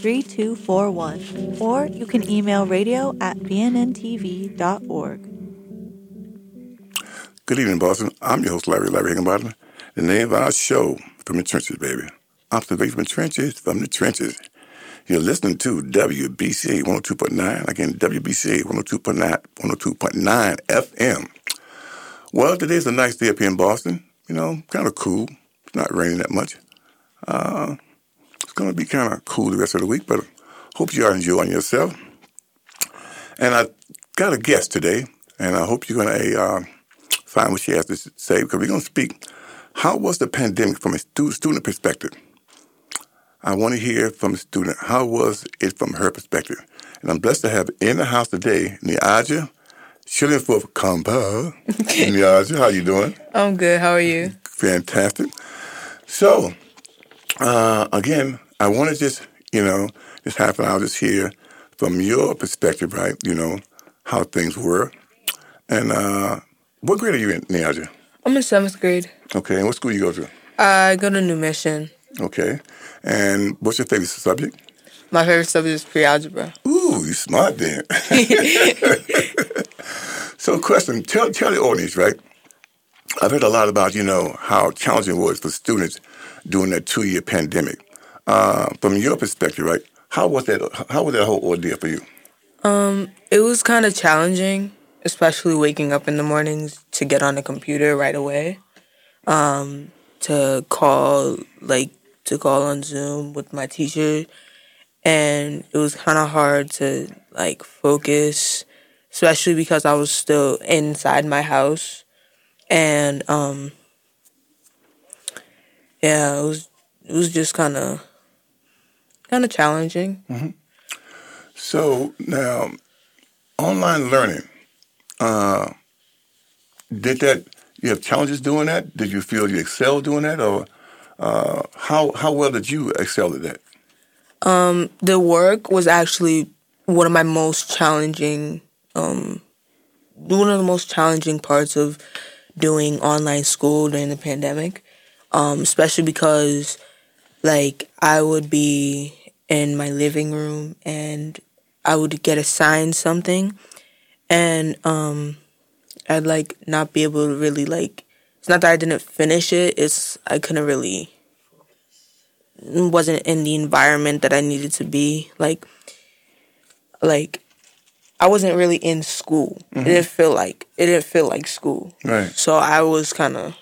3241 or you can email radio at bnntv.org. Good evening, Boston. I'm your host, Larry Larry Higginbottom. The name of our show, From the Trenches, baby. Observation from the Trenches, from the Trenches. You're listening to WBCA 102.9. Again, WBCA 102.9, 102.9 FM. Well, today's a nice day up here in Boston. You know, kind of cool. It's not raining that much. Uh, it's going to be kind of cool the rest of the week, but hope you are enjoying yourself. And I got a guest today, and I hope you're going to uh, find what she has to say because we're going to speak. How was the pandemic from a stu- student perspective? I want to hear from a student. How was it from her perspective? And I'm blessed to have in the house today, Niyaja Shillingforth Compa. Niyaja, how you doing? I'm good. How are you? Fantastic. So, uh, again, I want to just, you know, just half an hour just hear from your perspective, right? You know, how things were. And uh, what grade are you in, Niyaja? I'm in seventh grade. Okay, and what school you go to? I go to New Mission. Okay. And what's your favorite subject? My favorite subject is pre-algebra. Ooh, you smart then. so, question: Tell tell the audience, right? I've heard a lot about you know how challenging it was for students during that two year pandemic. Uh, from your perspective, right? How was that? How was that whole ordeal for you? Um, it was kind of challenging, especially waking up in the mornings to get on the computer right away. Um, to call like to call on Zoom with my teacher, and it was kind of hard to like focus, especially because I was still inside my house, and um, yeah, it was it was just kind of kind of challenging. So now, online learning. Uh, did that? You have challenges doing that? Did you feel you excelled doing that, or uh, how how well did you excel at that? the work was actually one of my most challenging um one of the most challenging parts of doing online school during the pandemic um especially because like I would be in my living room and I would get assigned something and um I'd like not be able to really like it's not that I didn't finish it it's I couldn't really wasn't in the environment that I needed to be. Like, like I wasn't really in school. It didn't feel like it didn't feel like school. Right. So I was kind of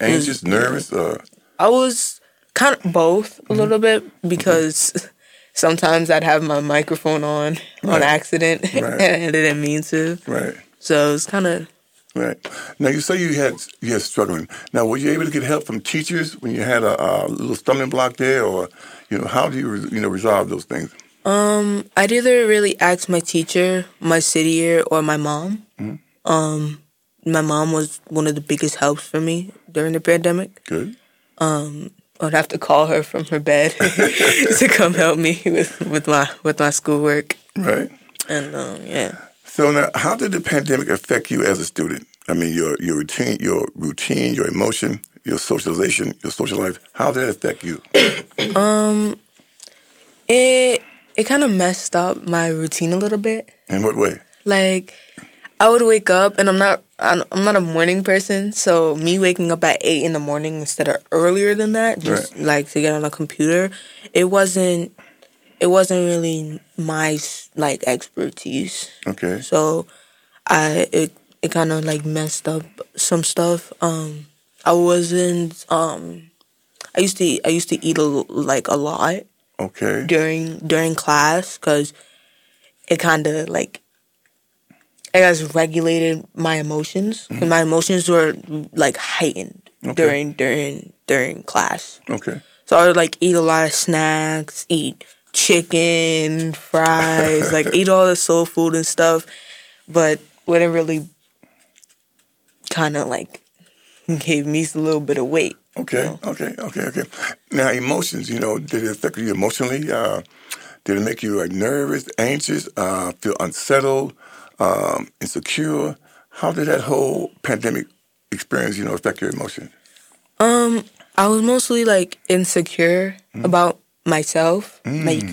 Anxious, nervous, uh, I was kind of both a little bit because sometimes I'd have my microphone on Right. on accident Right. and I didn't mean to. right, So it was kind of right. Now you say you had you had struggling. Now were you able to get help from teachers when you had a, a little stumbling block there, or you know how do you you know resolve those things? Um, I'd either really ask my teacher, my city year, or my mom. Um, my mom was one of the biggest helps for me during the pandemic. Good. I'd have to call her from her bed to come help me with, with my with my schoolwork. Right. And um, yeah, So now, how did the pandemic affect you as a student? I mean, your your routine, your routine, your emotion, your socialization, your social life. How did it affect you? um, it it kind of messed up my routine a little bit. In what way? Like I would wake up, and I'm not I'm I'm not a morning person, so me waking up at eight in the morning instead of earlier than that, just Right. like to get on a computer, it wasn't it wasn't really my like expertise. Okay. So I it it kind of like messed up some stuff. Um, I wasn't um, I used to I used to eat a, like a lot Okay. during during class because it kind of like I guess regulated my emotions. 'Cause My emotions were like heightened Okay. during during during class. Okay. So I would like eat a lot of snacks, eat chicken, fries, like eat all the soul food and stuff, but wouldn't really kind of like gave me a little bit of weight. Okay, okay, okay, okay. Now, emotions, you know, did it affect you emotionally? Uh, did it make you like nervous, anxious, uh, feel unsettled, um, insecure? How did that whole pandemic experience, you know, affect your emotions? Um, I was mostly like insecure mm. about myself. Mm. Like,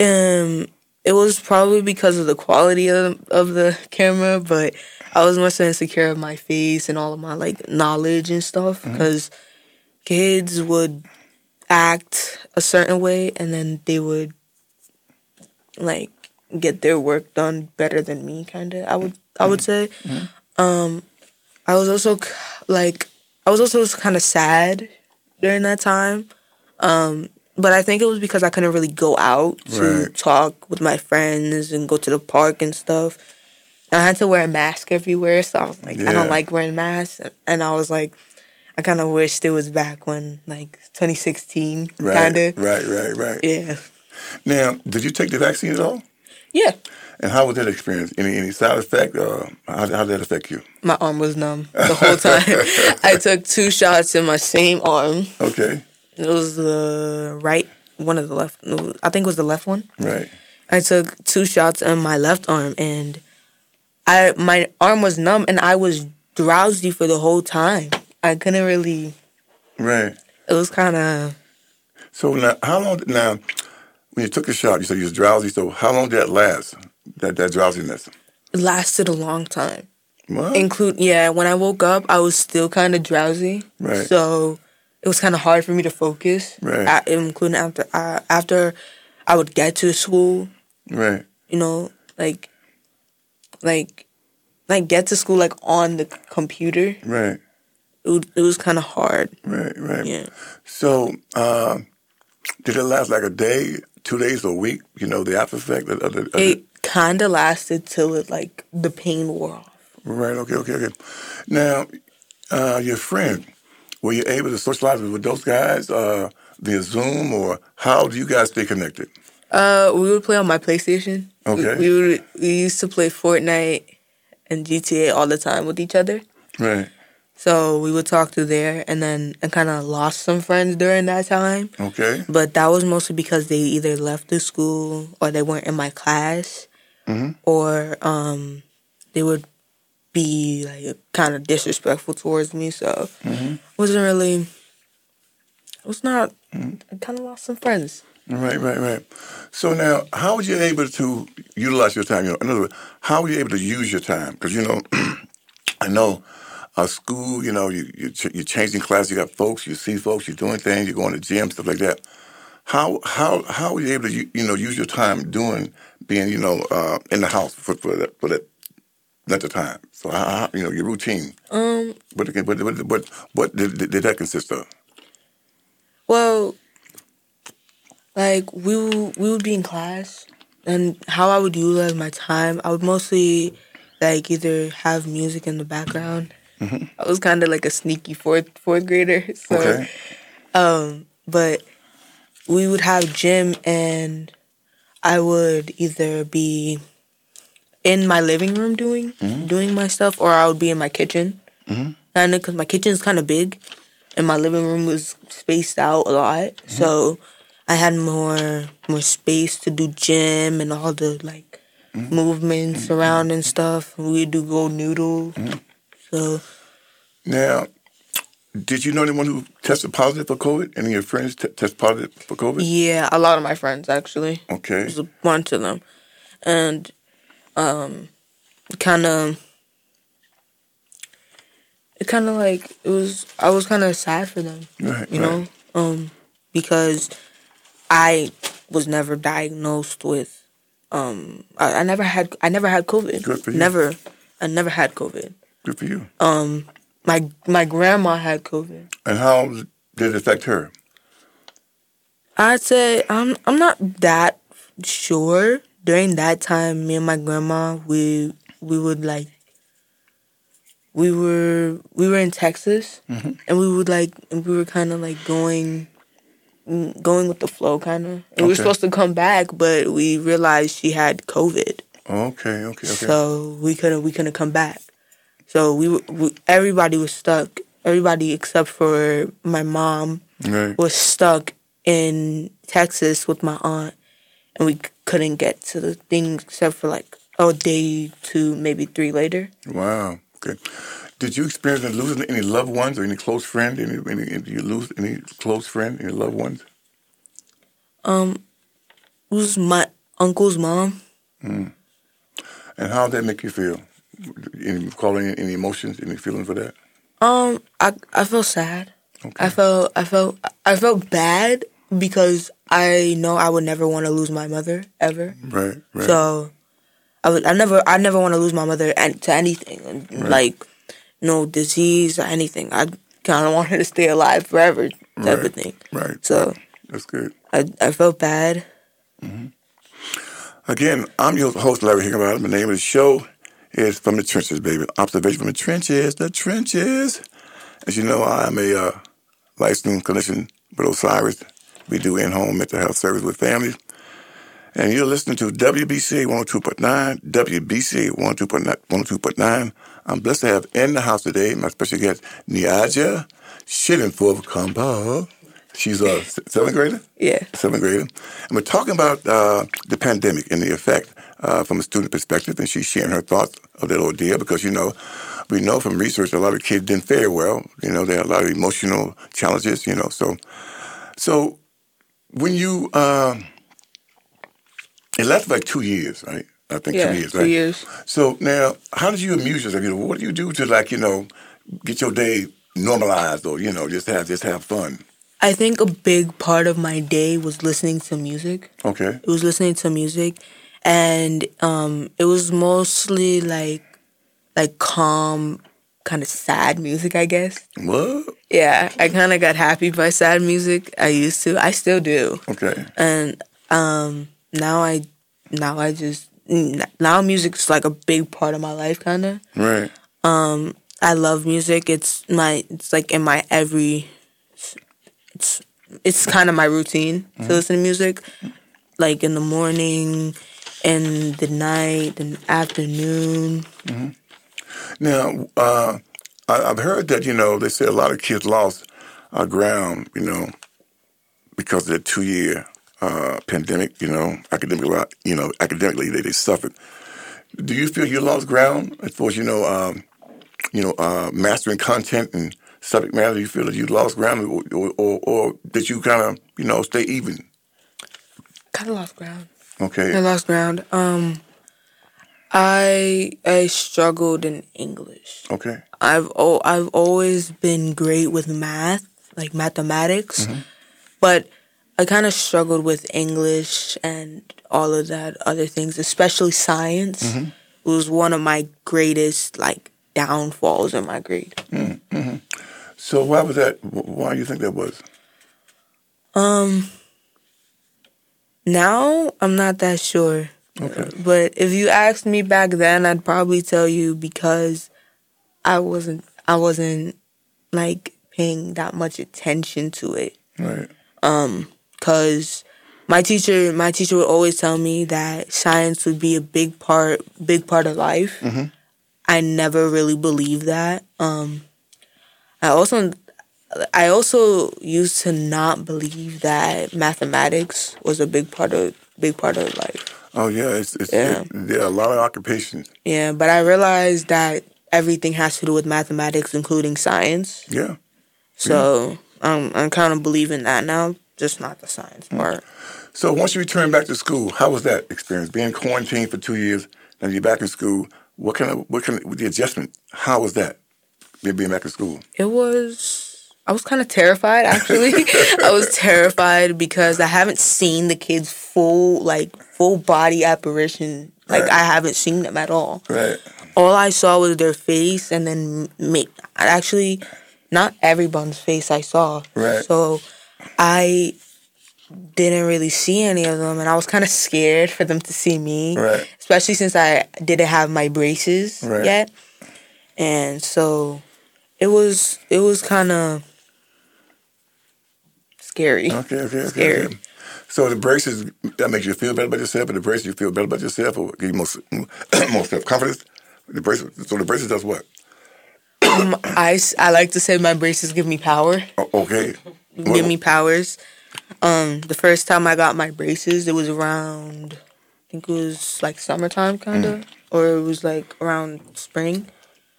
um, it was probably because of the quality of of the camera, but I was much insecure of my face and all of my like knowledge and stuff because mm-hmm. kids would act a certain way and then they would like get their work done better than me kind of I would I would mm-hmm. say mm-hmm. um I was also like I was also kind of sad during that time um but I think it was because I couldn't really go out to right. talk with my friends and go to the park and stuff I had to wear a mask everywhere, so I was like, yeah. I don't like wearing masks, and I was like, I kind of wished it was back when like 2016, right, kind of. Right, right, right. Yeah. Now, did you take the vaccine at all? Yeah. And how was that experience? Any any side effect? Uh, how, how did that affect you? My arm was numb the whole time. I took two shots in my same arm. Okay. It was the right, one of the left. I think it was the left one. Right. I took two shots in my left arm, and I my arm was numb and I was drowsy for the whole time. I couldn't really. Right. It was kind of. So now, how long? Now, when you took the shot, you said you was drowsy. So how long did that last? That that drowsiness. It lasted a long time. What? Include yeah. When I woke up, I was still kind of drowsy. Right. So it was kind of hard for me to focus. Right. At, including after uh, after I would get to school. Right. You know, like like like get to school like on the computer. Right. It, it was kind of hard. Right, right. Yeah. So, uh, did it last like a day, two days, a week? You know, the after effect of the. Of it kind of lasted till it like the pain wore off. Right. Okay. Okay. Okay. Now, uh, your friend, were you able to socialize with those guys uh, via Zoom, or how do you guys stay connected? Uh, we would play on my PlayStation. Okay. We, we would we used to play Fortnite and GTA all the time with each other. Right. So we would talk through there, and then I kind of lost some friends during that time. Okay. But that was mostly because they either left the school or they weren't in my class, mm-hmm. or um, they would be like kind of disrespectful towards me. So mm-hmm. wasn't really. It was not. Mm-hmm. I kind of lost some friends. Right, right, right. So now, how were you able to utilize your time? You know, in other words, how were you able to use your time? Because you know, I know, uh, school. You know, you, you you're changing class. You got folks. You see folks. You're doing things. You're going to gym, stuff like that. How how how were you able to you know use your time doing being you know uh, in the house for for that for that length of time? So how, you know your routine. Um. What what what what, what did, did that consist of? Well, like we would, we would be in class, and how I would utilize my time, I would mostly like either have music in the background. Mm-hmm. I was kind of like a sneaky fourth fourth grader. So, okay. um, but we would have gym, and I would either be in my living room doing mm-hmm. doing my stuff, or I would be in my kitchen. Mm-hmm. And because my kitchen is kind of big, and my living room was spaced out a lot, so I had more more space to do gym and all the like mm-hmm. movements mm-hmm. around and stuff. We do GoNoodle. So now, did you know anyone who tested positive for COVID? Any of your friends t- test positive for COVID? Yeah, a lot of my friends actually. Okay, there's a bunch of them, and um, kind of. It kind of like it was. I was kind of sad for them, right, you right. know, um, because I was never diagnosed with. Um, I, I never had. I never had COVID. Good for you. Never. I never had COVID. Good for you. Um, my my grandma had COVID. And how did it affect her? I'd say I'm I'm not that sure. During that time, me and my grandma, we we would like we were we were in Texas, mm-hmm. and we would like we were kind of like going going with the flow, kind of. And we were supposed to come back, but we realized she had COVID, Okay, okay, okay. so we couldn't we couldn't come back. So we, we everybody was stuck. Everybody except for my mom right. was stuck in Texas with my aunt, and we couldn't get to the thing except for like a day, two, maybe three later. Wow. Okay. Did you experience losing any loved ones or any close friend? Any, any, did you lose any close friend, any loved ones? Um, it was my uncle's mom. And how did that make you feel? Any calling any, emotions, any feeling for that? Um, I I felt sad. Okay. I felt I felt I felt bad because I know I would never want to lose my mother ever. Right, right. So I would I never I never want to lose my mother and to anything like no disease or anything. I kind of want her to stay alive forever type Right. of thing. right. So That's good. I I felt bad. Again, I'm your host, Larry Higginbottom. The name of the show is From the Trenches, baby. Observation from the Trenches, the Trenches. As you know, I'm a uh, licensed clinician with Osiris. We do in-home mental health service with families. And you're listening to WBC 102.9, WBC 102.9. 102.9. I'm blessed to have in the house today my special guest, Niyaja Shittenforth Kamba. She's a seventh grader? Yeah. seventh grader. And we're talking about uh, the pandemic and the effect uh, from a student perspective, and she's sharing her thoughts of that ordeal because, you know, we know from research a lot of kids didn't fare well. You know, they had a lot of emotional challenges, you know. So, so when you, uh, it lasted like two years, right? I think Yeah, two years, two right? years. So now, how did you amuse yourself? You know, what do you do to like, you know, get your day normalized or, you know, just have, just have fun? I think a big part of my day was listening to music. Okay. It was listening to music, and um, it was mostly like like calm, kind of sad music, I guess. What? Yeah, I kind of got happy by sad music. I used to. I still do. Okay. And um, now I now I just now music's like a big part of my life, kind of. Right. Um, I love music. It's my it's like in my every it's it's kind of my routine to listen to music like in the morning in the night and afternoon. Now, uh, I, I've heard that, you know, they say a lot of kids lost uh, ground, you know, because of the two year uh, pandemic, you know, academically, you know, academically they, they suffered. Do you feel you lost ground as far as, you know, um, you know, uh, mastering content and subject matter? Do you feel that you lost ground or, or, or, or did you kind of, you know, stay even? Kind of lost ground. I Okay. lost ground. Um I I struggled in English. Okay. I've oh, I've always been great with math, like mathematics, but I kind of struggled with English and all of that other things, especially science. It was one of my greatest like downfalls in my grade. So why was that? Why do you think that was? Um now I'm not that sure. Okay. But if you asked me back then, I'd probably tell you because I wasn't I wasn't like paying that much attention to it. Right. Um Cause my teacher my teacher would always tell me that science would be a big part big part of life. I never really believed that. Um I also I also used to not believe that mathematics was a big part of big part of life. Oh yeah, it's, it's Yeah. It, there are a lot of occupations. Yeah, but I realized that everything has to do with mathematics, including science. Yeah. So I'm I'm kind of believing that now, just not the science mm. part. So once you returned back to school, how was that experience? Being quarantined for two years, then you're back in school. What kind of what kind of the adjustment? How was that? Being back in school. It was. I was kind of terrified, actually. I was terrified because I haven't seen the kids full, like full body apparition. Like Right. I haven't seen them at all. Right. All I saw was their face, and then me. Actually, not everyone's face I saw. Right. So I didn't really see any of them, and I was kind of scared for them to see me. Right. Especially since I didn't have my braces Right. yet, and so it was it was kind of scary. Okay, okay, okay. Scary. okay. So the braces that makes you feel better about yourself, but the braces you feel better about yourself, or give you more more self confidence. The braces. So the braces does what? I I like to say my braces give me power. O- Okay. give me powers. Um, the first time I got my braces, it was around, I think it was like summertime, kind of, or it was like around spring.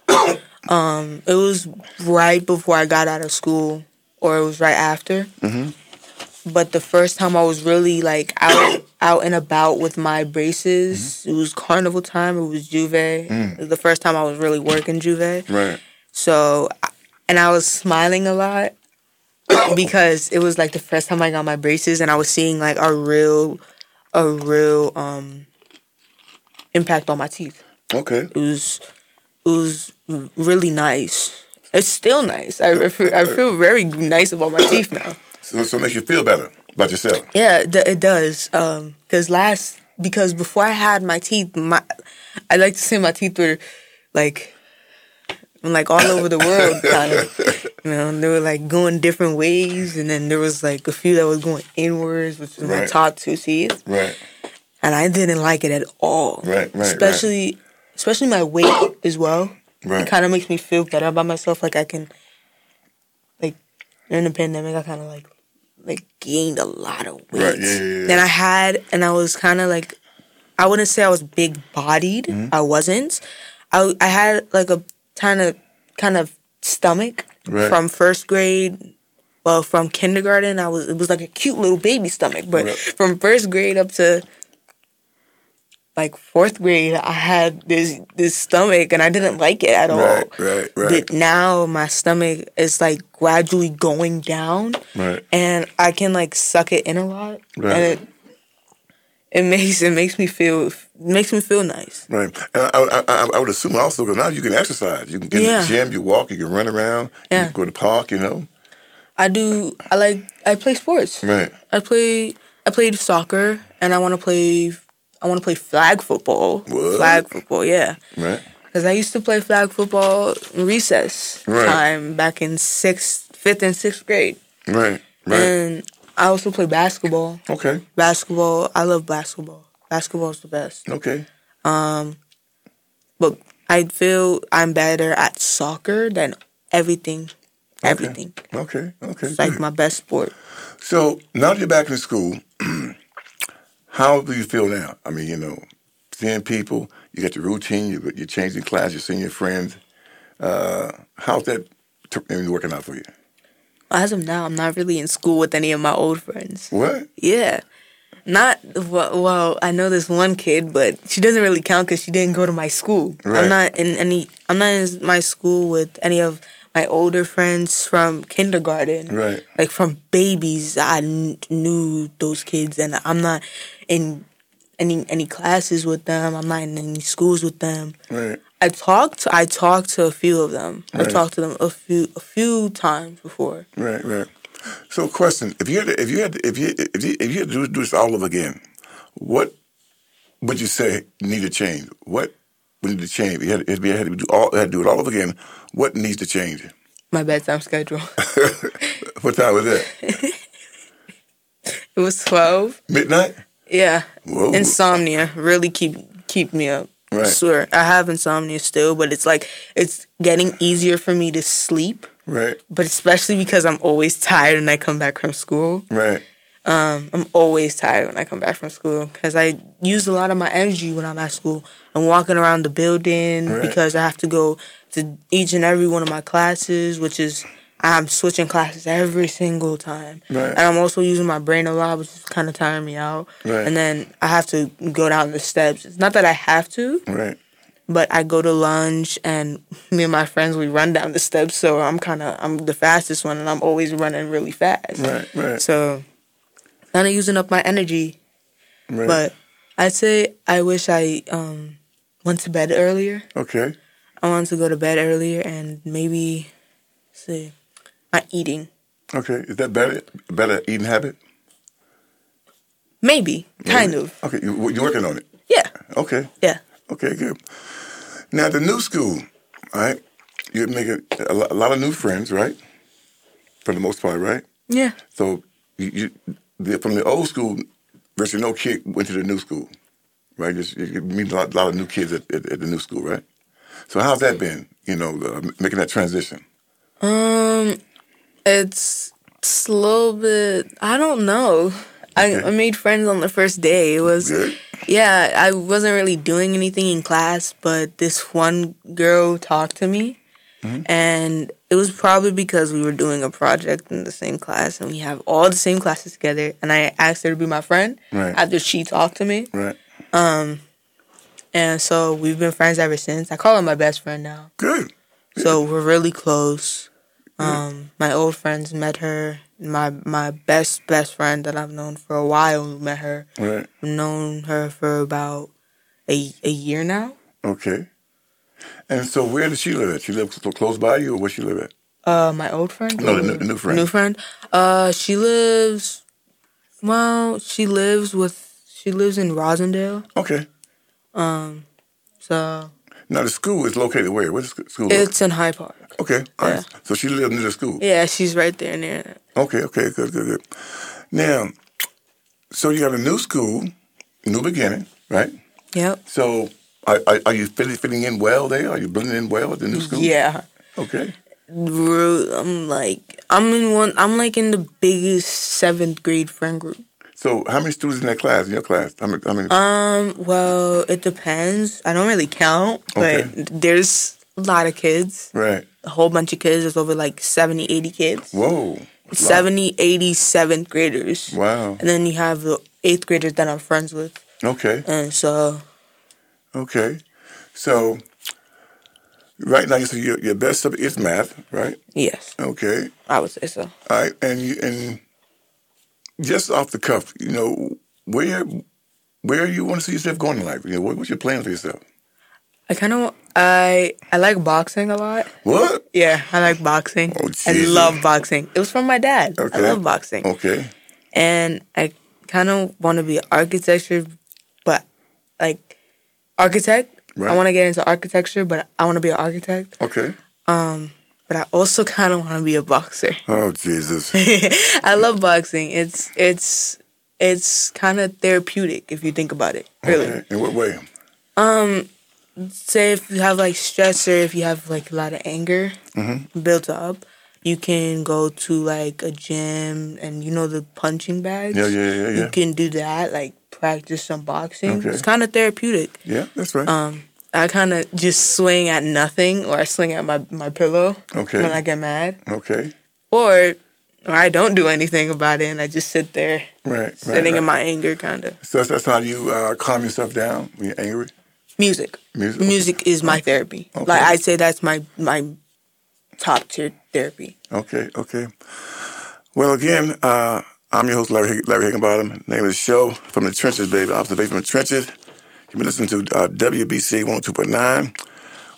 um, it was right before I got out of school, or it was right after. Mm-hmm. But the first time I was really like out out and about with my braces, mm-hmm. it was carnival time. It was J'ouvert. Mm. It was the first time I was really working J'ouvert. Right. So, and I was smiling a lot because it was like the first time I got my braces, and I was seeing like a real, a real um impact on my teeth. Okay. It was, it was really nice. It's still nice. I, I feel, I feel very nice about my teeth now. So, so it makes you feel better about yourself. Yeah, it, d- it does. Um, cause last because before I had my teeth, my I like to say my teeth were like like all over the world, kind of. You know, they were like going different ways, and then there was like a few that was going inwards, which was my Right. top two teeth, Right. and I didn't like it at all. Right, right, Especially, especially my weight as well. Right. It kind of makes me feel better about myself. Like I can, like during the pandemic, I kind of like like gained a lot of weight. Right, yeah, yeah, yeah. Then I had, and I was kind of like, I wouldn't say I was big bodied. Mm-hmm. I wasn't. I I had like a kind of kind of stomach Right. from first grade. Well, from kindergarten, I was it was like a cute little baby stomach, but Right. from first grade up to like fourth grade, I had this this stomach, and I didn't like it at all. Right. Right. Right. But now my stomach is like gradually going down, Right. and I can like suck it in a lot, Right. and it it makes it makes me feel makes me feel nice. Right. And I, I, I, I would assume also because now you can exercise. You can get in the gym, you walk, you can run around, you Yeah. can go to the park, you know. I do. I like. I play sports. Right. I play. I played soccer, and I want to play. I want to play flag football. What? Flag football, yeah. Right. Because I used to play flag football in recess Right. time back in sixth, fifth, and sixth grade. Right. Right. And I also play basketball. okay. Basketball, I love basketball. Basketball is the best. Okay. Um, But I feel I'm better at soccer than everything. Everything. Okay. Okay. It's like my best sport. So now that you're back in school, how do you feel now? I mean, you know, seeing people, you got your routine, you, you're changing class, you're seeing your friends. Uh, how's that t- working out for you? As of now, I'm not really in school with any of my old friends. What? Yeah. Not well, well. I know this one kid, but she doesn't really count because she didn't go to my school. Right. I'm not in any. I'm not in my school with any of my older friends from kindergarten. Right. Like from babies, I kn- knew those kids, and I'm not in any any classes with them. I'm not in any schools with them. Right. I talked. I talked to a few of them. I talked to them a few a few times before. Right, right. So, question: If you had, to, if you had, to, if you, if you, if you had to do, do this all over again, what would you say need to change? What would need to change? If you had, if you had to do all, had to do it all over again, what needs to change? My bedtime schedule. what time was that? it was twelve. Midnight. Yeah. Whoa. Insomnia really keep keep me up. I swear. I have insomnia still, but it's like it's getting easier for me to sleep. Right, But especially because I'm always tired when I come back from school. right, Um, I'm always tired when I come back from school because I use a lot of my energy when I'm at school. I'm walking around the building Right. because I have to go to each and every one of my classes, which is I'm switching classes every single time. Right. And I'm also using my brain a lot, which is kind of tiring me out. Right. And then I have to go down the steps. It's not that I have to, right. but I go to lunch and me and my friends we run down the steps. So I'm kind of I'm the fastest one, and I'm always running really fast. Right, right. So kind of using up my energy. right. But I'd say I wish I um went to bed earlier. okay, I wanted to go to bed earlier and maybe see eating. okay. Is that better? Better eating habit? Maybe kind of Okay, you, you're working on it. yeah Okay, yeah. okay, good. Now the new school, all right? You're making a a lot of new friends, right? For the most part, right? Yeah. So you, you the, from the old school, virtually no kid went to the new school, right? Just, you meet a lot, lot of new kids at, at, at, the new school, right? So how's that been? You know, uh, making that transition. Um, it's, it's a little bit. I don't know. I, I made friends on the first day. It was Good. yeah. I wasn't really doing anything in class, but this one girl talked to me, mm-hmm. and it was probably because we were doing a project in the same class, and we have all the same classes together. And I asked her to be my friend right. after she talked to me. Right. Um, and so we've been friends ever since. I call her my best friend now. Good. So we're really close. Um, my old friends met her. My my best best friend that I've known for a while met her. Right. I've known her for about a a year now. Okay. And so, where does she live at? She lives close by you, or where she live at? Uh, my old friend. No, the new, the new friend. New friend. Uh, she lives. Well, she lives with. She lives in Roslindale. Okay. Um, so. Now the school is located where? Where's the school? It's in Hyde Park. Okay, all yeah. right. So she lives near the school. Yeah, she's right there near. Okay, okay, good, good, good. Now, so you got a new school, new beginning, right? Yep. So, are, are, are you fitting, fitting in well there? Are you blending in well at the new school? Yeah. Okay. I'm like, I'm in one. I'm like in the biggest seventh grade friend group. So, how many students in that class? In your class? How many? How many? Um. Well, it depends. I don't really count, but okay. there's a lot of kids. Right. A whole bunch of kids. There's over like 70, 80 kids. Whoa. 70, 80, seventh graders. Wow. And then you have the eighth graders that I'm friends with. Okay. And so. Okay. So, right now, so your, your best subject is math, right? Yes. Okay. I would say so. All right. And you, and just off the cuff, you know, where where you want to see yourself going in life? You know, what, what's your plan for yourself? I kind of I I like boxing a lot. What? Yeah, I like boxing. Oh, I love boxing. It was from my dad. Okay. I love boxing. Okay. And I kind of want to be architecture, but like architect. Right. I want to get into architecture, but I want to be an architect. Okay. Um, but I also kind of want to be a boxer. Oh Jesus! I love boxing. It's it's it's kind of therapeutic if you think about it. Really. Okay. In what way? Um, say if you have like stress or if you have like a lot of anger mm-hmm. built up, you can go to like a gym and you know the punching bags. Yeah, yeah, yeah. yeah. You can do that, like practice some boxing. Okay. It's kind of therapeutic. Yeah, that's right. Um, I kind of just swing at nothing, or I swing at my my pillow. Okay. When I get mad. Okay. Or, or I don't do anything about it, and I just sit there. Right. Sitting right, in my anger, kind of. So that's how you uh, calm yourself down when you're angry. Music. Music. Music is my therapy. Okay. Like I'd say that's my my top tier therapy. Okay. Okay. Well, again, uh, I'm your host, Larry, Larry Higginbottom. Name of the show, From the Trenches, baby. Observation from the Trenches. You've been listening to uh, WBC 102.9.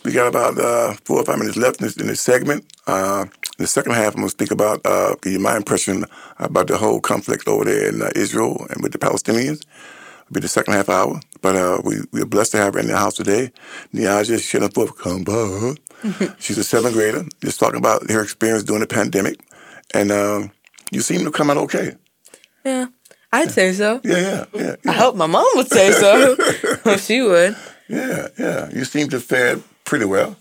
We got about uh, four or five minutes left in this, in this segment. Uh, in the second half, I'm going to speak about, uh, my impression about the whole conflict over there in uh, Israel and with the Palestinians. It'll be the second half hour. But uh, we, we're blessed to have her in the house today. Niyaja Shinapuf Kamba. She's a seventh grader. Just talking about her experience during the pandemic. And um, you seem to come out okay. Yeah. I'd say so. Yeah, yeah, yeah. yeah. I hope my mom would say so. if she would. Yeah, yeah. You seem to fare pretty well.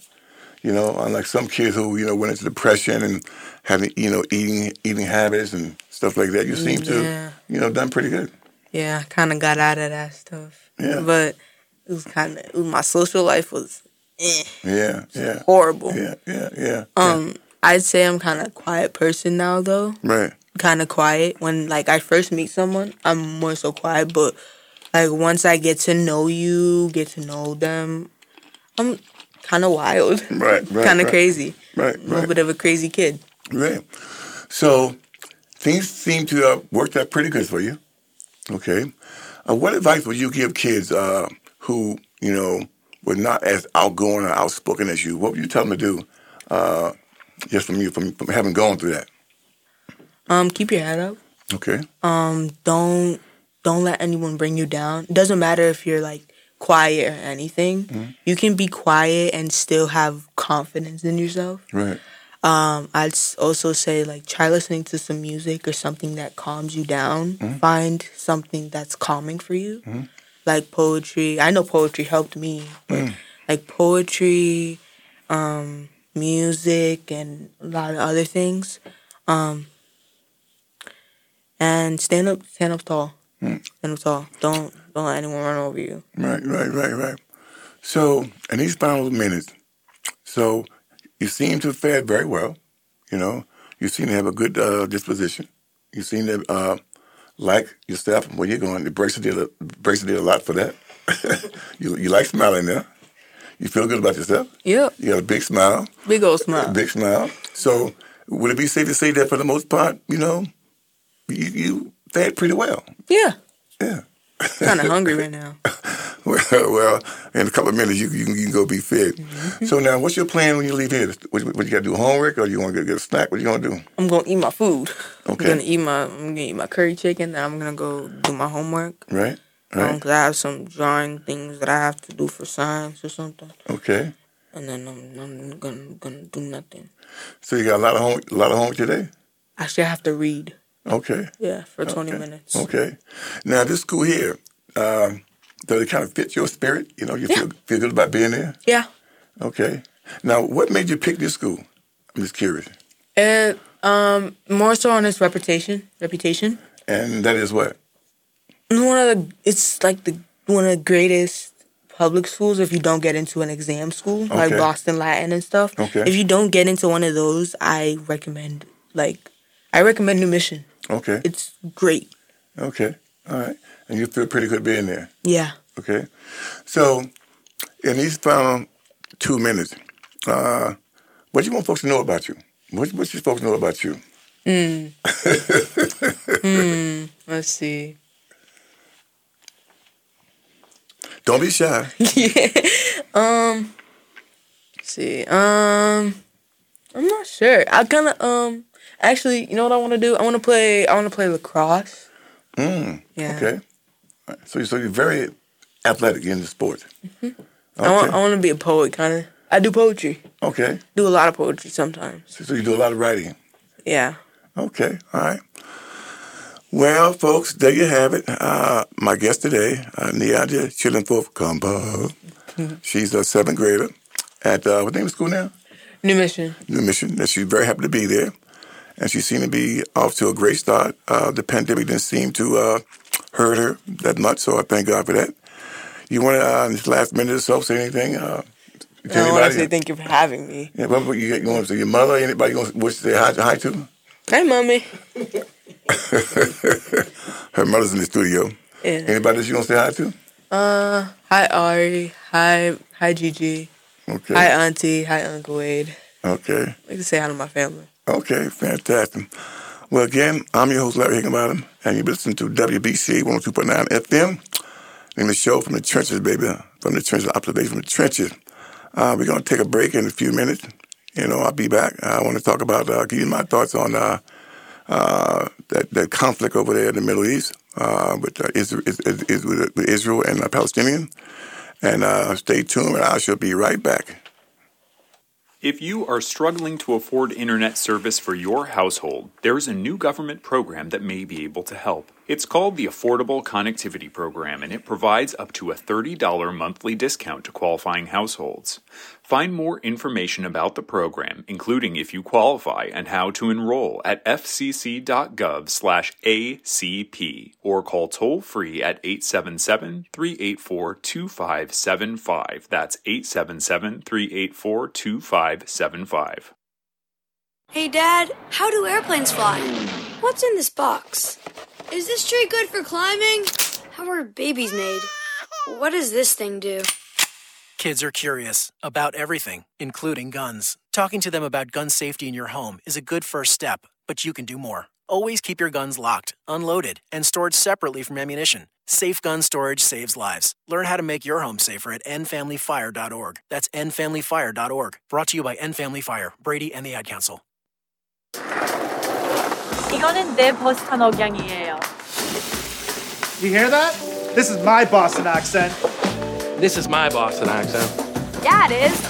You know, unlike some kids who you know went into depression and having you know eating eating habits and stuff like that. You seem to you know done pretty good. Yeah, I kind of got out of that stuff. Yeah, but it was kind of my social life was. Eh, yeah, yeah. Horrible. Yeah, yeah, yeah. Um, yeah. I'd say I'm kind of quiet person now, though. Right kind of quiet when like I first meet someone. I'm more so quiet, but like once I get to know you, get to know them, I'm kind of wild. Right, right. kind of right. crazy. Right, A little bit of a crazy kid. Right. So things seem to have worked out pretty good for you. Okay. Uh, what advice would you give kids uh, who, you know, were not as outgoing or outspoken as you? What would you tell them to do uh, just from you, from, from having gone through that? Um, keep your head up. Okay. Um, don't don't let anyone bring you down. It doesn't matter if you're like quiet or anything. Mm-hmm. You can be quiet and still have confidence in yourself. Right. Um, I'd also say like try listening to some music or something that calms you down. Mm-hmm. Find something that's calming for you, like poetry. I know poetry helped me, but Mm. like poetry, um, music, and a lot of other things. Um, and stand up, stand up tall. Mm. Stand up tall. Don't don't let anyone run over you. Right, right, right, right. So, in these final minutes, so you seem to have fared very well. You know, you seem to have a good uh, disposition. You seem to uh, like yourself and where you're going. The bracelet did a, bracelet did a lot for that. you, you like smiling there. You feel good about yourself. Yep. You got a big smile. Big old smile. Big smile. So, would it be safe to say that for the most part, you know, you, you fared pretty well? Yeah. Yeah. Kind of hungry right now. Well, well, in a couple of minutes, you, you, can- you can go be fed. Mm-hmm. So now, what's your plan when you leave here? What, what you got to do homework, or you want to get, a snack? What you gonna do? I'm gonna eat my food. Okay. I'm gonna eat my I'm gonna eat my curry chicken. Then I'm gonna go do my homework. Right, Um, right, 'cause I have some drawing things that I have to do for science or something. okay. And then I'm, I'm gonna gonna do nothing. So you got a lot of home, a lot of homework today. Actually, I have to read. Okay, Yeah, for 20 okay. minutes. Okay. Now this school here, um, does it kind of fit your spirit? You know, you Yeah. feel feel good about being there. Yeah. Okay. Now, what made you pick this school? I'm just curious. And um, more so on its reputation. Reputation. And that is what? It's One of the. It's like the one of the greatest public schools if you don't get into an exam school like Boston Latin and stuff. Okay. If you don't get into one of those, I recommend like I recommend New Mission. Okay. It's great. Okay. All right. And you feel pretty good being there. Yeah. Okay. So, in these final two minutes, uh, what do you want folks to know about you? What, what should folks know about you? Mm. mm. Let's see. Don't be shy. Let's see. Um, I'm not sure. I kind of um. Actually, you know what I want to do? I want to play. I want to play lacrosse. Mm, Yeah. Okay. Right. So, so you're very athletic in the sport. I want. I Okay. want to be a poet, kind of. I do poetry. Okay. Do a lot of poetry sometimes. So, so you do a lot of writing. Yeah. Okay, all right. Well, folks, there you have it. Uh, my guest today, uh, Niyaja Chillinforth Kamba. She's a seventh grader at, uh, what name of school now? New mission. New Mission. And she's very happy to be there. And she seemed to be off to a great start. Uh, the pandemic didn't seem to uh, hurt her that much, so I thank God for that. You want to, uh, in this last minute or so, say anything? Uh, to I want to say thank you for having me. Yeah, what, what you, you want to say your mother, anybody you want to wish to say hi, hi to? Hi, mommy. Her mother's in the studio. Yeah. Anybody that you want to say hi to? Uh, hi Ari. Hi, hi Gigi. Okay. Hi Auntie. Hi Uncle Wade. Okay. I like to say hi to my family. Okay. Fantastic. Well, again, I'm your host, Larry Higginbottom, and you're listening to WBC 102.9 FM. In the show from the trenches, baby. From the trenches, observation from the trenches. Uh, we're going to take a break in a few minutes. You know, I'll be back. I want to talk about, uh, give you my thoughts on uh, uh, that, that conflict over there in the Middle East uh, with, uh, Israel, is, is, is with, Israel and uh, Palestinian. And uh, stay tuned, and I shall be right back. If you are struggling to afford internet service for your household, there is a new government program that may be able to help. It's called the Affordable Connectivity Program, and it provides up to a $30 monthly discount to qualifying households. Find more information about the program, including if you qualify and how to enroll at fcc.gov/acp or call toll-free at 877-384-2575. That's 877-384-2575. Hey, Dad, how do airplanes fly? What's in this box? Is this tree good for climbing? How are babies made? What does this thing do? Kids are curious about everything, including guns. Talking to them about gun safety in your home is a good first step, but you can do more. Always keep your guns locked, unloaded, and stored separately from ammunition. Safe gun storage saves lives. Learn how to make your home safer at endfamilyfire.org. That's endfamilyfire.org. Brought to you by End Family Fire, Brady, and the Ad Council. 이거는 내 버스턴 억양이에요. You hear that? This is my Boston accent. This is my Boston accent. Yeah, it is.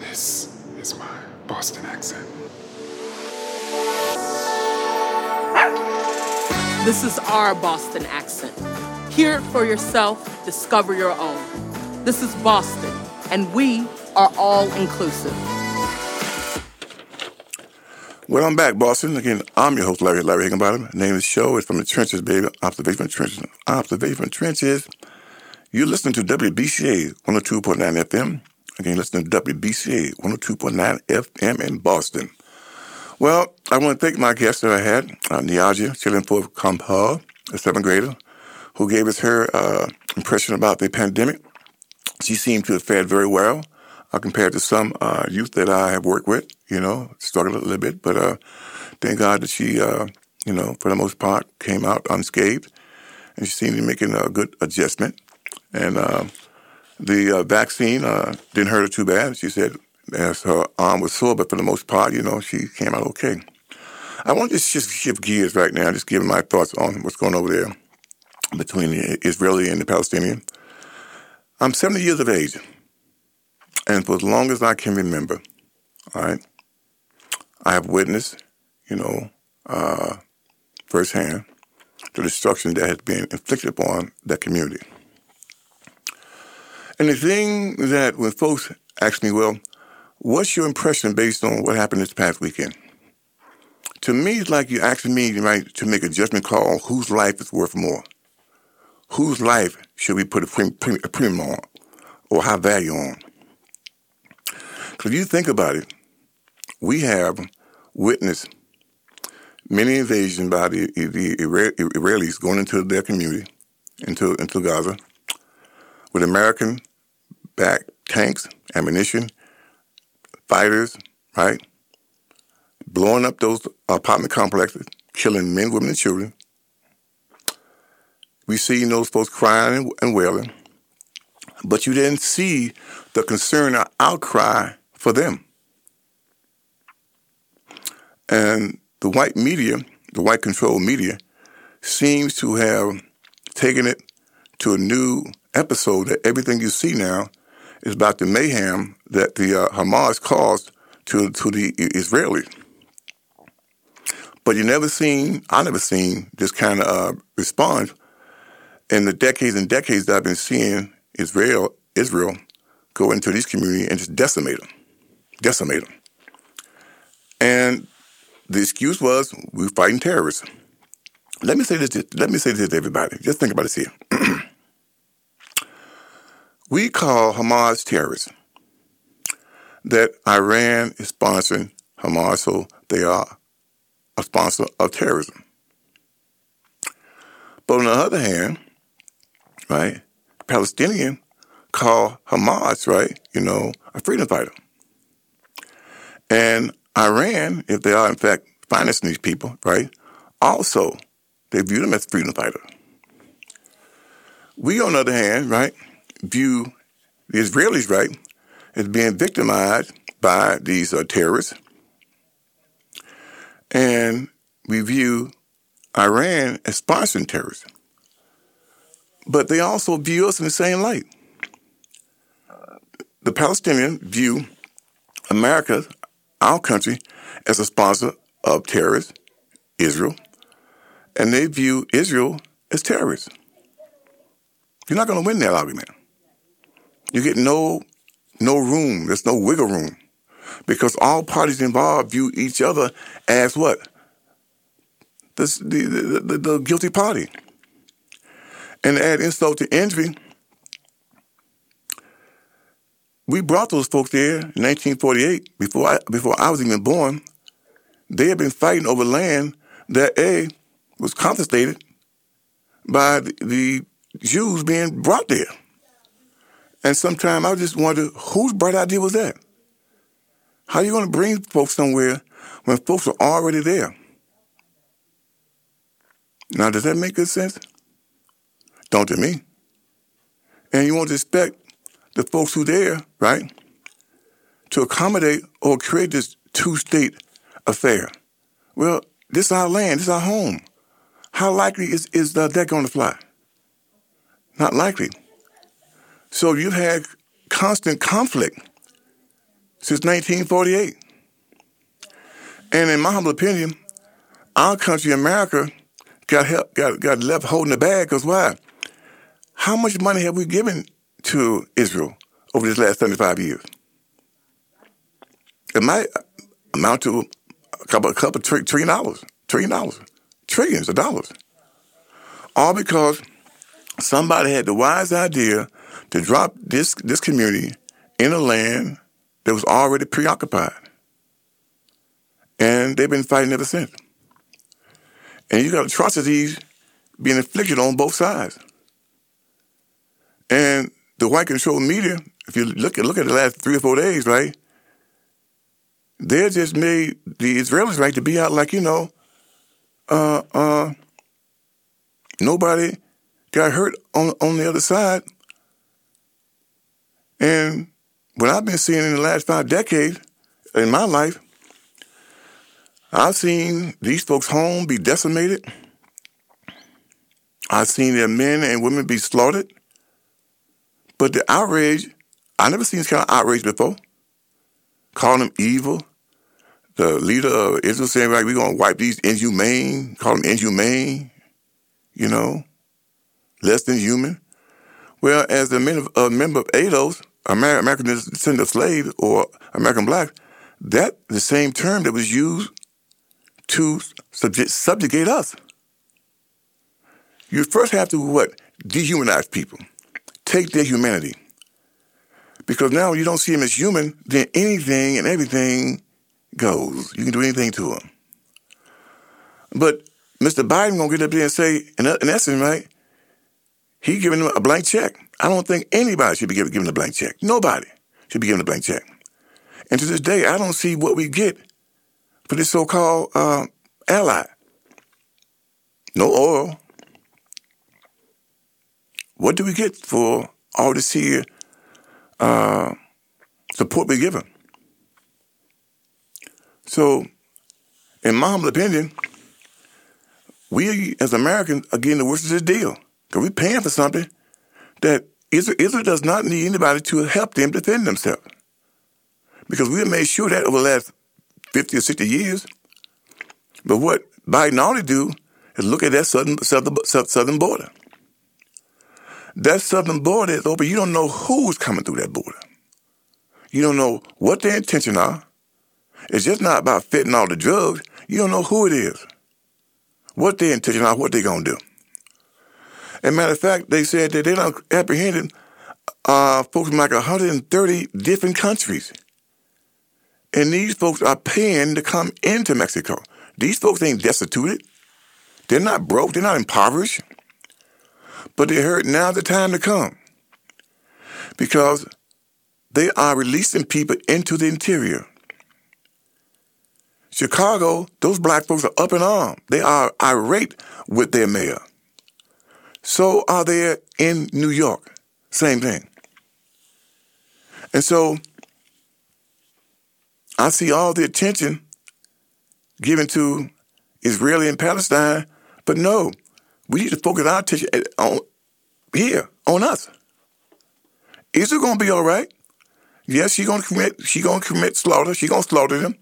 This is my Boston accent. This is our Boston accent. Hear it for yourself, discover your own. This is Boston, and we are all inclusive. Well, I'm back, Boston. Again, I'm your host, Larry Larry Higginbottom. Name of the show is From the Trenches, baby. Observation Trenches. Observation Trenches. You're listening to WBCA 102.9 FM. Again, listening to WBCA 102.9 FM in Boston. Well, I want to thank my guest that I had, uh, Niyaja Chillinforth Kampal, a seventh grader, who gave us her uh, impression about the pandemic. She seemed to have fared very well uh, compared to some uh, youth that I have worked with. You know, struggled a little bit, but uh, thank God that she, uh, you know, for the most part, came out unscathed, and she seemed to be making a good adjustment. And uh, the uh, vaccine didn't hurt her too bad. She said as her arm was sore, but for the most part, you know, she came out okay. I want to just shift gears right now, just give my thoughts on what's going over there between the Israeli and the Palestinian. I'm 70 years of age, and for as long as I can remember, all right, I have witnessed, you know, uh, firsthand the destruction that has been inflicted upon that community. And the thing that when folks ask me, well, what's your impression based on what happened this past weekend? To me, it's like you're asking me right, to make a judgment call on whose life is worth more. Whose life should we put a, premium, a premium on or high value on? Because if you think about it, we have witnessed many invasions by the, the Israelis going into their community, into, into Gaza, with American backed tanks, ammunition, fighters, right? Blowing up those apartment complexes, killing men, women, and children. We see those folks crying and wailing, but you didn't see the concern or outcry for them. And the white media, the white controlled media, seems to have taken it to a new episode that everything you see now is about the mayhem that the uh, Hamas caused to to the Israelis. But you never seen, I never seen this kind of uh, response in the decades and decades that I've been seeing Israel Israel go into these communities and just decimate them, decimate them. And the excuse was we are fighting terrorists. Let me say this. Let me say this to everybody. Just think about this here. we call Hamas terrorists. That Iran is sponsoring Hamas, so they are a sponsor of terrorism. But on the other hand, right, Palestinian call Hamas, right, you know, a freedom fighter. And Iran, if they are in fact financing these people, right, also they view them as freedom fighters. We, on the other hand, right, view the Israelis, right, as being victimized by these uh, terrorists. And we view Iran as sponsoring terrorists. But they also view us in the same light. The Palestinians view America, our country, as a sponsor of terrorists, Israel, and they view Israel as terrorists. You're not going to win that argument. You get no no room. There's no wiggle room because all parties involved view each other as what the the, the, the guilty party. And to add insult to injury, we brought those folks there in 1948 before I before I was even born. They had been fighting over land that a was confiscated by the, Jews being brought there. And sometimes I just wonder whose bright idea was that? How are you going to bring folks somewhere when folks are already there? Now, does that make good sense? Don't to me. And you won't expect the folks who there, right, to accommodate or create this two-state affair. Well, this is our land, this is our home. How likely is, is uh, that going to fly? Not likely. So you've had constant conflict since 1948. And in my humble opinion, our country, America, got help, got got left holding the bag. Because why? How much money have we given to Israel over these last seventy five years? It might amount to a couple, a couple tri- trillion dollars, trillion dollars, trillions of dollars, all because somebody had the wise idea to drop this this community in a land that was already preoccupied, and they've been fighting ever since. And you got atrocities being inflicted on both sides. And the white controlled media, if you look at look at the last three or four days, right? They just made the Israelis right to be out like you know, uh, uh, nobody got hurt on on the other side. And what I've been seeing in the last five decades in my life, I've seen these folks' home be decimated. I've seen their men and women be slaughtered. But the outrage, I never seen this kind of outrage before. Calling them evil. The leader of Israel saying, like, we're going to wipe these inhumane, call them inhumane, you know, less than human. Well, as a member of, member of ADOS, American descendant of slaves or American black, that the same term that was used to subjugate us. You first have to what? Dehumanize people. Take their humanity. Because now you don't see them as human, then anything and everything goes. You can do anything to them. But Mr. Biden gonna get up there and say, in, essence, right? He giving them a blank check. I don't think anybody should be given a blank check. Nobody should be given a blank check. And to this day, I don't see what we get for this so-called uh, ally. No oil. What do we get for all this here uh, support we're given? So, in my humble opinion, we as Americans are getting the worst of this deal because we're paying for something that Israel, Israel does not need anybody to help them defend themselves. Because we have made sure that over the last 50 or 60 years. But what Biden ought to do is look at that southern, southern, southern border. That southern border is open. You don't know who's coming through that border. You don't know what their intentions are. It's just not about fitting all the drugs. You don't know who it is, what their intentions are, what they're going to do. As a matter of fact, they said that they don't apprehended uh, folks from like 130 different countries. And these folks are paying to come into Mexico. These folks ain't destituted. They're not broke. They're not impoverished. But they heard now the time to come. Because they are releasing people into the interior. Chicago, those black folks are up in arms. They are irate with their mayor. So are they in New York. Same thing. And so I see all the attention given to Israeli and Palestine, but no, we need to focus our attention on here, on us. Is it gonna be all right. Yes, she's gonna commit. She gonna commit slaughter. She gonna slaughter them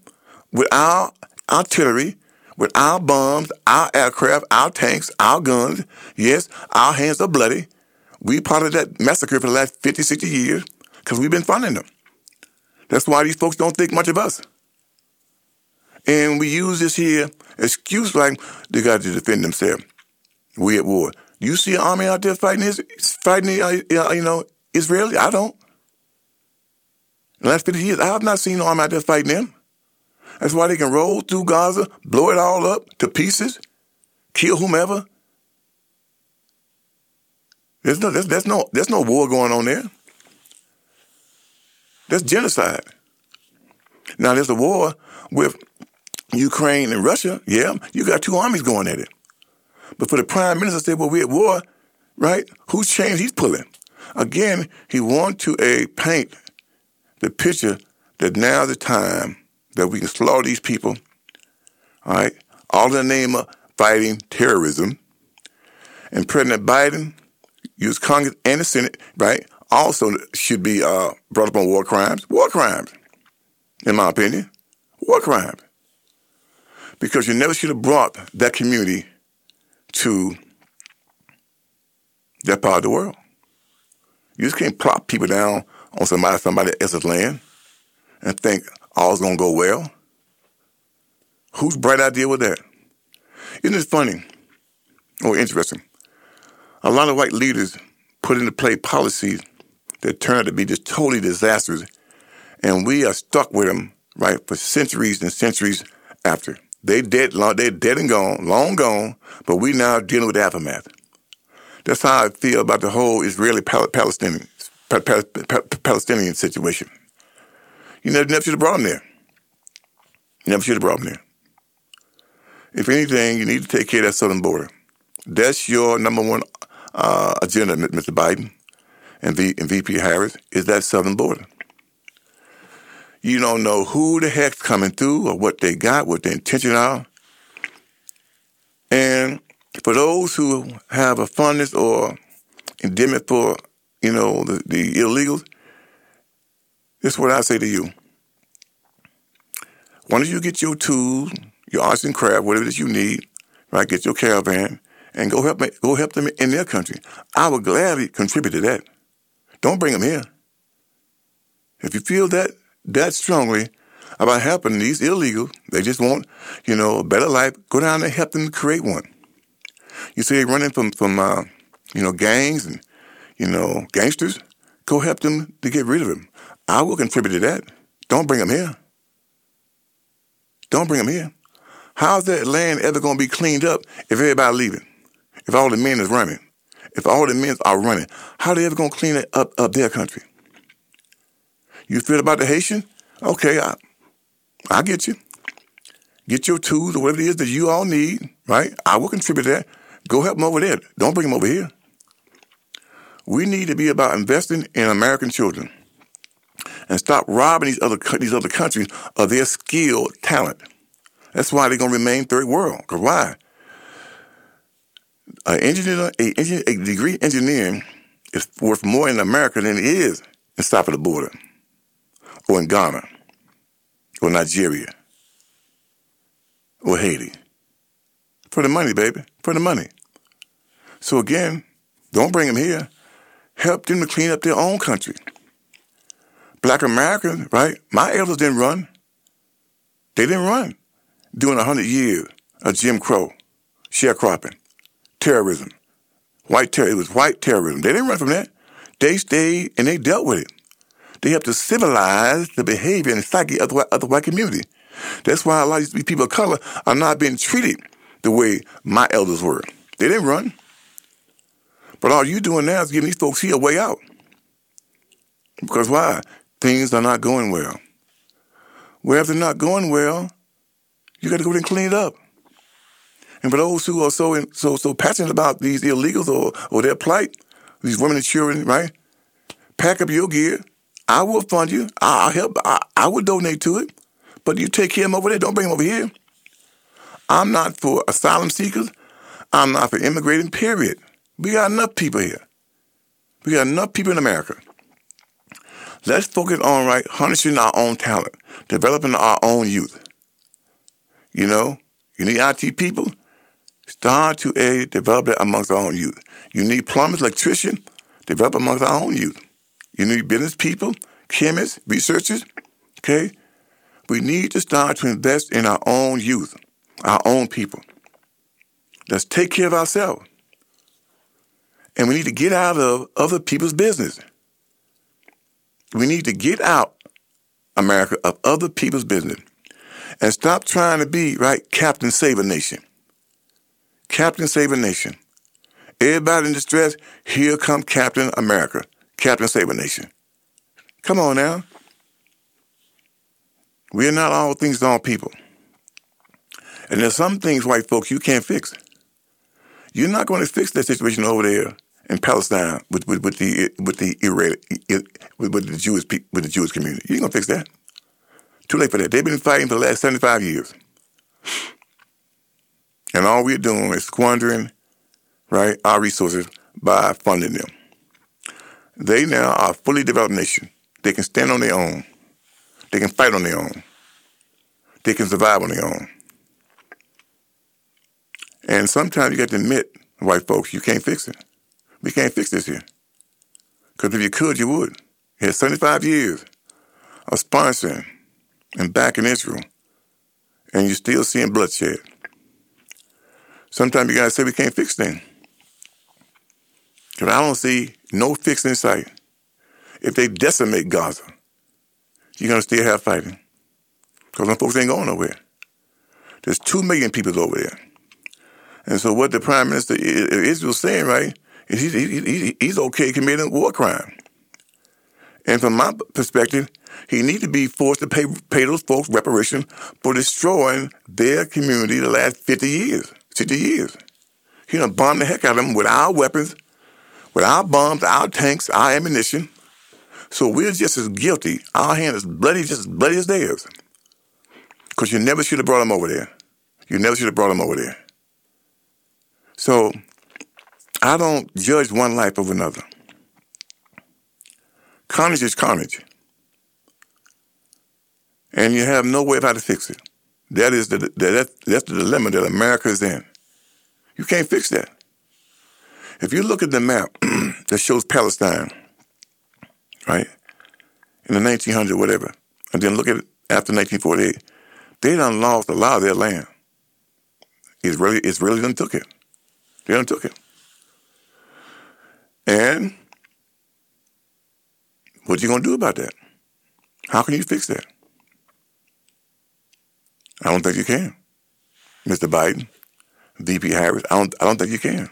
with our artillery, with our bombs, our aircraft, our tanks, our guns. Yes, our hands are bloody. We part of that massacre for the last 50, 60 years because we've been funding them. That's why these folks don't think much of us. And we use this here excuse like they got to defend themselves. We at war. Do you see an army out there fighting his, fighting uh, you know Israeli? I don't. In the last 50 years, I have not seen an army out there fighting them. That's why they can roll through Gaza, blow it all up to pieces, kill whomever. There's no, there's, there's no, there's no war going on there. That's genocide. Now there's a war with Ukraine and Russia. Yeah, you got two armies going at it. But for the prime minister to say, well, we're at war, right? Whose chains he's pulling? Again, he wants to a paint the picture that now's the time that we can slaughter these people, all right? All in the name of fighting terrorism. And President Biden used Congress and the Senate, right? also should be uh, brought up on war crimes. War crimes, in my opinion. War crimes. because you never should have brought that community to that part of the world. You just can't plop people down on somebody somebody else's land and think all's gonna go well. Whose bright idea was that? Isn't it funny or interesting? A lot of white leaders put into play policies that turn out to be just totally disastrous, and we are stuck with them right for centuries and centuries after. They dead, they're dead and gone, long gone, but we now dealing with the aftermath. That's how I feel about the whole Israeli-Palestinian Palestinian situation. You never, never should have brought them there. You never should have brought them there. If anything, you need to take care of that southern border. That's your number one uh, agenda, Mr. Biden and, v, and VP Harris, is that southern border. You don't know who the heck's coming through or what they got, what their intentions are. And for those who have a fondness or endemic for, you know, the, the illegals, this is what I say to you. Why don't you get your tools, your arts and craft, whatever it is you need, right? Get your caravan and go help go help them in their country. I would gladly contribute to that. Don't bring them here. If you feel that that strongly about helping these illegals, they just want, you know, a better life. Go down and help them create one. You see, running from from uh, you know gangs and you know gangsters. Go help them to get rid of them. I will contribute to that. Don't bring them here. Don't bring them here. How's that land ever going to be cleaned up if everybody leaving? If all the men is running? If all the men are running, how are they ever going to clean it up, up their country? You feel about the Haitian? Okay, I, I get you. Get your tools or whatever it is that you all need, right? I will contribute to that. Go help them over there. Don't bring them over here. We need to be about investing in American children and stop robbing these other these other countries of their skilled talent. That's why they're gonna remain third world. Cause why? An engineer, a, a degree engineering is worth more in America than it is in of the border, or in Ghana, or Nigeria, or Haiti. For the money, baby. For the money. So again, don't bring them here. Help them to clean up their own country. Black Americans, right? My elders didn't run. They didn't run during a hundred years of Jim Crow, sharecropping, terrorism, white terror. It was white terrorism. They didn't run from that. They stayed and they dealt with it. They helped to civilize the behavior and psyche of the, of the white community. That's why a lot of these people of color are not being treated the way my elders were. They didn't run. But all you're doing now is giving these folks here a way out. Because why? Things are not going well. Well, if they're not going well, you got to go and clean it up. And for those who are so so so passionate about these illegals or, or their plight, these women and children, right? Pack up your gear. I will fund you. I'll help. I, I will donate to it. But you take him over there. Don't bring him over here. I'm not for asylum seekers. I'm not for immigrating, period. We got enough people here. We got enough people in America. Let's focus on right harnessing our own talent, developing our own youth. You know, you need IT people. Start to a develop it amongst our own youth. You need plumbers, electricians, develop amongst our own youth. You need business people, chemists, researchers. Okay, we need to start to invest in our own youth, our own people. Let's take care of ourselves. And we need to get out of other people's business. We need to get out, America, of other people's business and stop trying to be, right, Captain Save a Nation. Captain Save a Nation. Everybody in distress, here come Captain America, Captain Saber Nation. Come on now. We are not all things to all people. And there's some things, white folks, you can't fix. You're not going to fix that situation over there in Palestine with, with, with the with the with, with the Jewish with the Jewish community. You ain't gonna fix that. Too late for that. They've been fighting for the last seventy five years, and all we're doing is squandering, right, our resources by funding them. They now are a fully developed nation. They can stand on their own. They can fight on their own. They can survive on their own. And sometimes you got to admit, white folks, you can't fix it. We can't fix this here. Because if you could, you would. You had 75 years of sponsoring and backing Israel, and you're still seeing bloodshed. Sometimes you gotta say we can't fix things. Because I don't see no fix in sight. If they decimate Gaza, you're gonna still have fighting. Because them folks ain't going nowhere. There's two million people over there. And so what the prime minister of Israel's saying, right, is he's, he, he's okay committing war crime. And from my perspective, he needs to be forced to pay, pay those folks reparation for destroying their community the last 50 years, 60 years. He done bombed the heck out of them with our weapons, with our bombs, our tanks, our ammunition. So we're just as guilty. Our hand is bloody, just as bloody as theirs. Because you never should have brought them over there. You never should have brought them over there. So I don't judge one life of another. Carnage is carnage. And you have no way of how to fix it. That is the, that, that's the dilemma that America is in. You can't fix that. If you look at the map that shows Palestine, right, in the 1900s, whatever, and then look at it after 1948, they done lost a lot of their land. Israeli, Israelis done took it. They done took it. And what you gonna do about that? How can you fix that? I don't think you can, Mr. Biden, VP Harris. I don't. I don't think you can.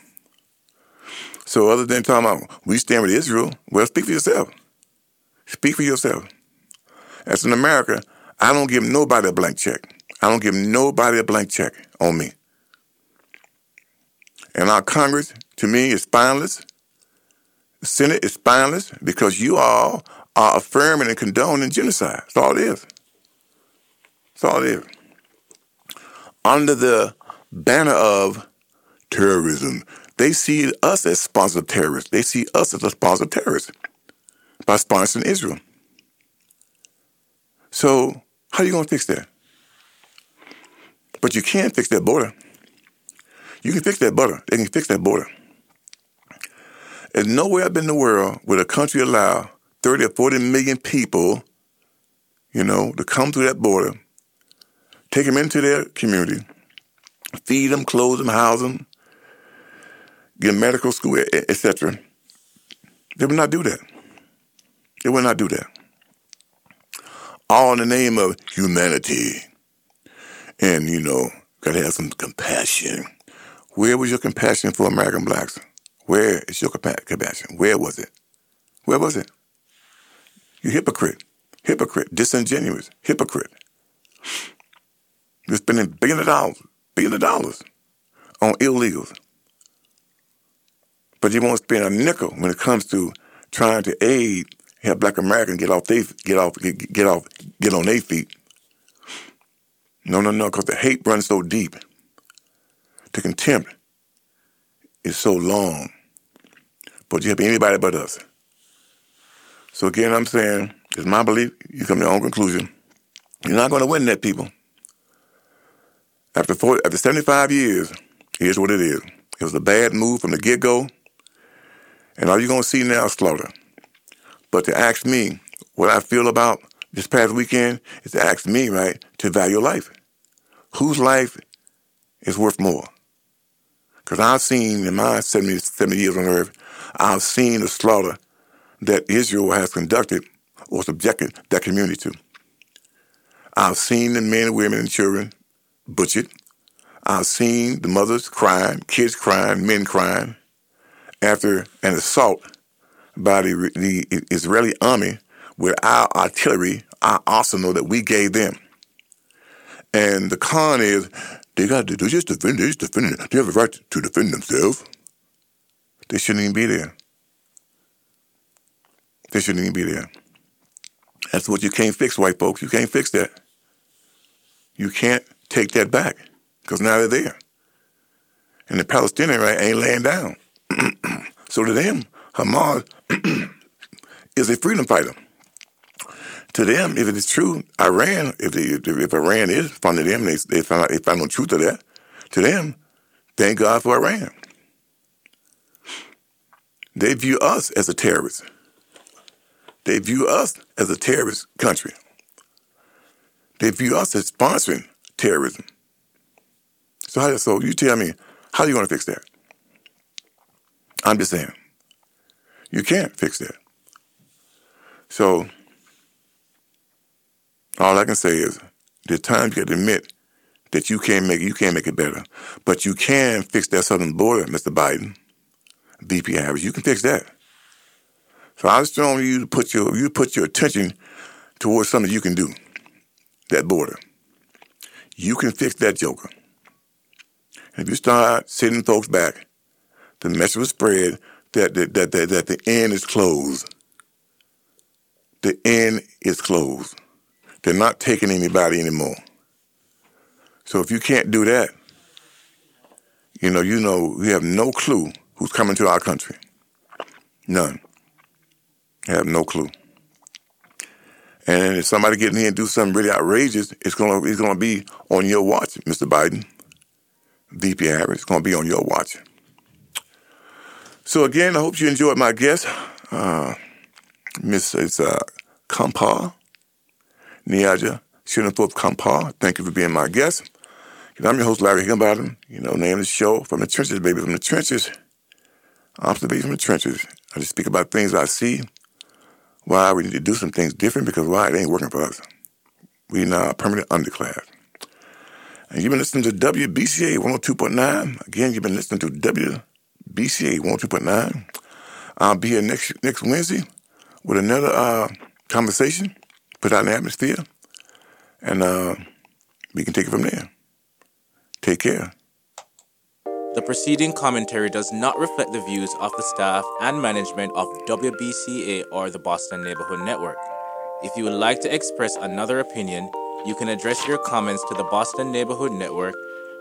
So other than talking about we stand with Israel, well, speak for yourself. Speak for yourself. As an America, I don't give nobody a blank check. I don't give nobody a blank check on me. And our Congress, to me, is spineless. The Senate is spineless because you all are affirming and condoning genocide. That's all it is. That's all it is. Under the banner of terrorism, they see us as sponsors of terrorists. They see us as a sponsor of terrorists by sponsoring Israel. So, how are you going to fix that? But you can't fix that border. You can fix that border. They can fix that border. There's nowhere up in the world where a country allow 30 or 40 million people, you know, to come through that border, take them into their community, feed them, clothe them, house them, get medical school, etc. They would not do that. They would not do that. All in the name of humanity. And, you know, gotta have some compassion. Where was your compassion for American blacks? Where is your compassion? Where was it? Where was it? You hypocrite. Hypocrite. Disingenuous. Hypocrite. You're spending billions of dollars, billions of dollars on illegals. But you won't spend a nickel when it comes to trying to aid help black Americans get off they get off get, get off get on their feet. No, no, no, because the hate runs so deep. The contempt is so long. But you help anybody but us. So again, I'm saying, it's my belief, you come to your own conclusion. You're not going to win that, people. After 40, after 75 years, here's what it is. It was a bad move from the get-go, and all you're going to see now is slaughter. But to ask me what I feel about this past weekend is to ask me, right, to value life. Whose life is worth more? Because I've seen in my 70, 70 years on earth, I've seen the slaughter that Israel has conducted or subjected that community to. I've seen the men, women, and children butchered. I've seen the mothers crying, kids crying, men crying after an assault by the, the Israeli army with our artillery, our arsenal that we gave them. And the con is they got to, they just defend, they just defend, they have a right to defend themselves. They shouldn't even be there. They shouldn't even be there. That's what you can't fix, white folks. You can't fix that. You can't take that back because now they're there. And the Palestinian right ain't laying down. so to them, Hamas is a freedom fighter. To them, if it is true, Iran, if they, if Iran is funding them, they they find out, they find no truth to that. To them, Thank God for Iran. They view us as a terrorist. They view us as a terrorist country. They view us as sponsoring terrorism. So, how, so you tell me, how are you going to fix that? I'm just saying, you can't fix that. So, all I can say is, the time you got to admit that you can't make you can't make it better, but you can fix that southern border, Mr. Biden, VP Harris. You can fix that. So I just want you to put your you put your attention towards something you can do. That border, you can fix that joker. And if you start sending folks back, the message will spread that that, that that that the end is closed. The end is closed. They're not taking anybody anymore. So if you can't do that, you know, you know, we have no clue who's coming to our country. None. have no clue. And if somebody get in here and do something really outrageous, it's gonna it's gonna be on your watch, Mr. Biden, VP Harris. It's gonna be on your watch. So again, I hope you enjoyed my guest, uh, Miss uh, Kampar, Niyaja Shinnathorpe Kampar. Thank you for being my guest. I'm your host, Larry Higginbottom. You know, name of the show, From the Trenches, baby, from the trenches. Observation from the trenches. I just speak about things I see, why we need to do some things different, because why it ain't working for us. We now a permanent underclass. And you've been listening to WBCA 102.9. Again, you've been listening to WBCA 102.9. I'll be here next next Wednesday with another uh, conversation, put out an atmosphere, and uh, we can take it from there. Take care. The preceding commentary does not reflect the views of the staff and management of WBCA or the Boston Neighborhood Network. If you would like to express another opinion, you can address your comments to the Boston Neighborhood Network